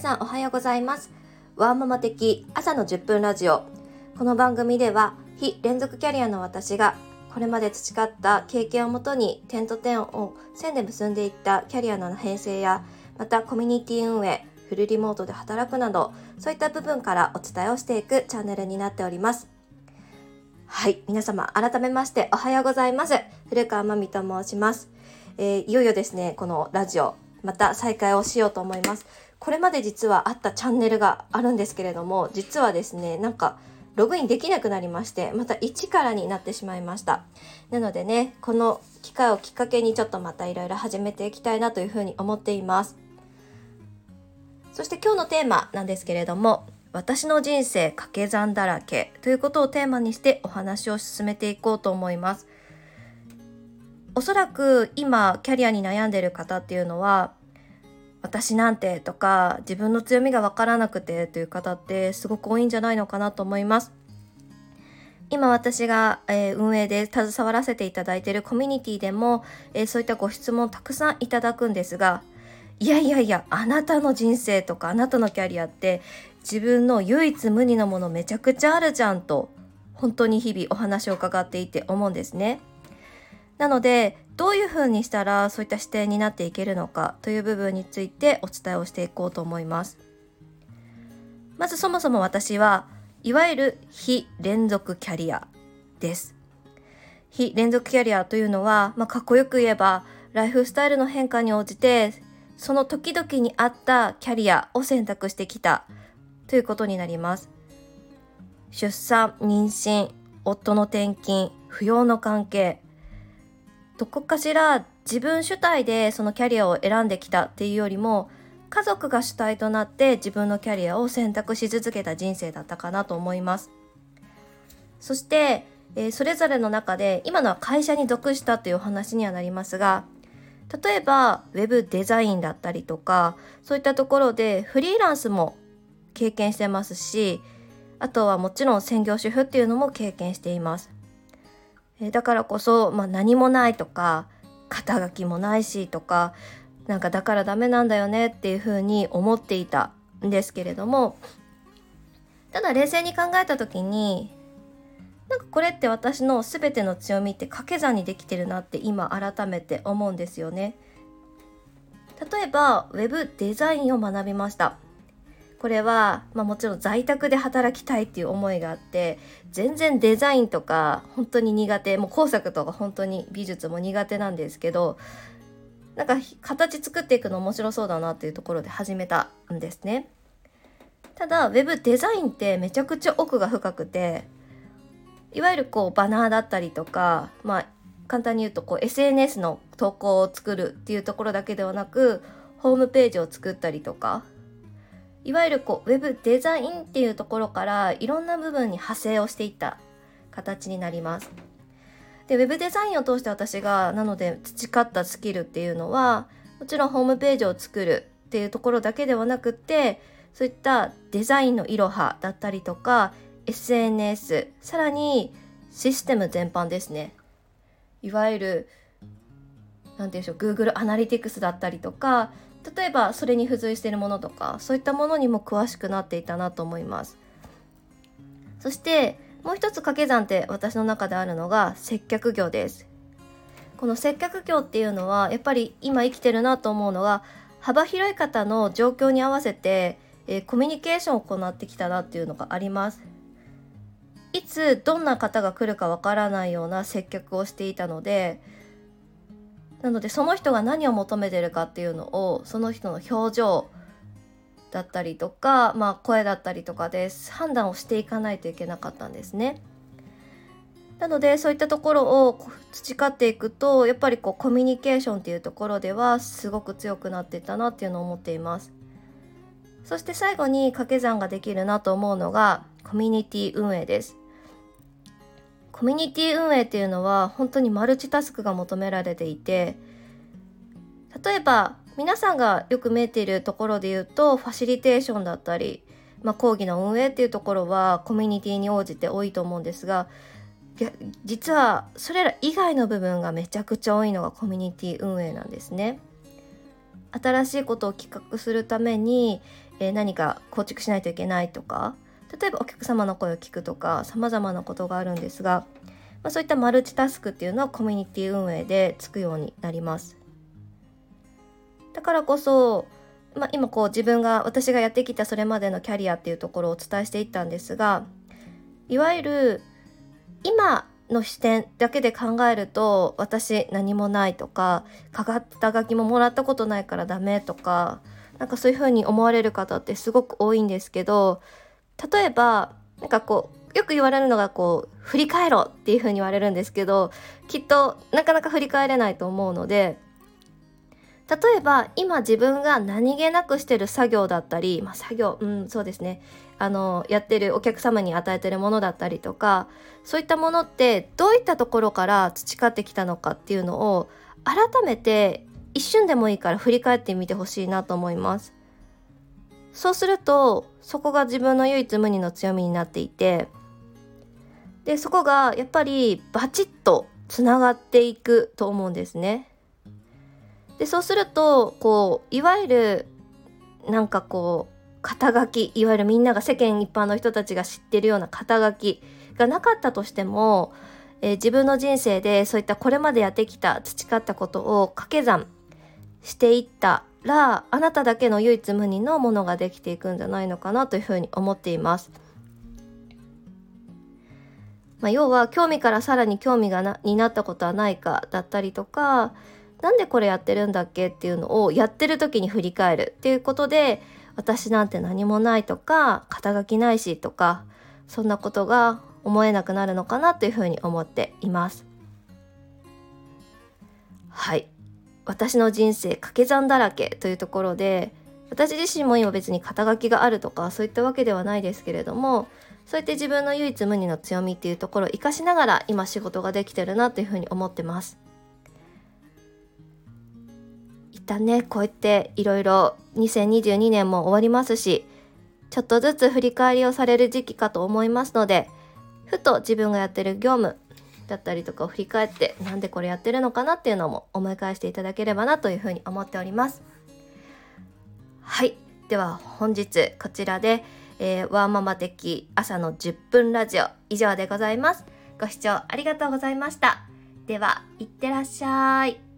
さんおはようございます。ワーママ的朝の10分ラジオ。この番組では非連続キャリアの私がこれまで培った経験をもとに点と点を線で結んでいったキャリアの編成やまたコミュニティ運営フルリモートで働くなどそういった部分からお伝えをしていくチャンネルになっております。はい皆様改めましておはようございます。古川真美と申します。えー、いよいよですね、このラジオ、また再開をしようと思います。これまで実はあったチャンネルがあるんですけれども、実はですね、なんか、ログインできなくなりまして、また一からになってしまいました。なのでね、この機会をきっかけにちょっとまたいろいろ始めていきたいなというふうに思っています。そして今日のテーマなんですけれども、私の人生掛け算だらけということをテーマにしてお話を進めていこうと思います。おそらく今キャリアに悩んでいる方っていうのは私なんてとか自分の強みが分からなくてという方ってすごく多いんじゃないのかなと思います。今私が、えー、運営で携わらせていただいているコミュニティでも、えー、そういったご質問たくさんいただくんですがいやいやいやあなたの人生とかあなたのキャリアって自分の唯一無二のものめちゃくちゃあるじゃんと本当に日々お話を伺っていて思うんですね。なのでどういうふうにしたらそういった視点になっていけるのかという部分についてお伝えをしていこうと思います。まずそもそも私はいわゆる非連続キャリアです。非連続キャリアというのは、まあ、かっこよく言えばライフスタイルの変化に応じてその時々に合ったキャリアを選択してきたということになります。出産、妊娠、夫の転勤、扶養の関係、どこかしら自分主体でそのキャリアを選んできたっていうよりも家族が主体となって自分のキャリアを選択し続けた人生だったかなと思います。そして、えー、それぞれの中で今のは会社に属したというお話にはなりますが例えばウェブデザインだったりとかそういったところでフリーランスも経験してますしあとはもちろん専業主婦っていうのも経験しています。えだからこそ、まあ、何もないとか肩書きもないしとかなんかだからダメなんだよねっていうふうに思っていたんですけれどもただ冷静に考えた時になんかこれって私の全ての強みって掛け算にできてるなって今改めて思うんですよね。例えば Web デザインを学びました。これは、まあ、もちろん在宅で働きたいっていう思いがあって全然デザインとか本当に苦手もう工作とか本当に美術も苦手なんですけどなんか形作っていくの面白そうだなっていうところで始めたんですね。ただ Web デザインってめちゃくちゃ奥が深くていわゆるこうバナーだったりとかまあ簡単に言うとこう SNS の投稿を作るっていうところだけではなくホームページを作ったりとかいわゆるこうウェブデザインっていうところからいろんな部分に派生をしていった形になります。でウェブデザインを通して私がなので培ったスキルっていうのはもちろんホームページを作るっていうところだけではなくてそういったデザインのいろはだったりとか SNS さらにシステム全般ですねいわゆる何て言うんでしょう Google アナリティクスだったりとか例えばそれに付随しているものとかそういったものにも詳しくなっていたなと思います。そしてもう一つ掛け算って私の中であるのが接客業です。この接客業っていうのはやっぱり今生きてるなと思うのが幅広い方の状況に合わせて、えー、コミュニケーションを行ってきたなっていうのがあります。いつどんな方が来るかわからないような接客をしていたのでなのでその人が何を求めてるかっていうのをその人の表情だったりとか、まあ、声だったりとかで判断をしていかないといけなかったんですね。なのでそういったところを培っていくとやっぱりこうコミュニケーションっていうところではすごく強くなっていったなっていうのを思っています。そして最後に掛け算ができるなと思うのがコミュニティ運営です。コミュニティ運営っていうのは本当にマルチタスクが求められていて例えば皆さんがよく見えているところで言うとファシリテーションだったり、まあ、講義の運営っていうところはコミュニティに応じて多いと思うんですが実はそれら以外の部分がめちゃくちゃ多いのがコミュニティ運営なんですね。新しいことを企画するために、えー、何か構築しないといけないとか例えばお客様の声を聞くとか様々なことがあるんですが、まあ、そういったマルチタスクっていうのはコミュニティ運営でつくようになります。だからこそ、まあ、今こう自分が私がやってきたそれまでのキャリアっていうところをお伝えしていったんですがいわゆる今の視点だけで考えると私何もないとか肩書きももらったことないからダメとかなんかそういう風に思われる方ってすごく多いんですけど例えばなんかこうよく言われるのがこう振り返ろうっていう風に言われるんですけどきっとなかなか振り返れないと思うので例えば今自分が何気なくしてる作業だったり、まあ、作業うんそうですねあのやってるお客様に与えてるものだったりとかそういったものってどういったところから培ってきたのかっていうのを改めて一瞬でもいいから振り返ってみてほしいなと思います。そうするとそこが自分の唯一無二の強みになっていてでそこがやっぱりバチッとつながっていくと思うんですね。でそうするとこういわゆるなんかこう肩書きいわゆるみんなが世間一般の人たちが知ってるような肩書きがなかったとしても、えー、自分の人生でそういったこれまでやってきた培ったことを掛け算していったらあなただけの唯一無二のものができていくんじゃないのかなというふうに思っています。まあ、要は興味からさらに興味がなになったことはないかだったりとかなんでこれやってるんだっけっていうのをやってる時に振り返るっていうことで私なんて何もないとか肩書きないしとかそんなことが思えなくなるのかなというふうに思っていますはい私の人生掛け算だらけというところで私自身も今別に肩書きがあるとかそういったわけではないですけれどもそうやって自分の唯一無二の強みっていうところを生かしながら今仕事ができてるなというふうに思ってます。一旦ねこうやっていろいろ2022年も終わりますしちょっとずつ振り返りをされる時期かと思いますのでふと自分がやってる業務だったりとかを振り返ってなんでこれやってるのかなっていうのも思い返していただければなというふうに思っております。はい。では本日こちらで、えー、ワーママ的朝の10分ラジオ以上でございます。ご視聴ありがとうございました。ではいってらっしゃい。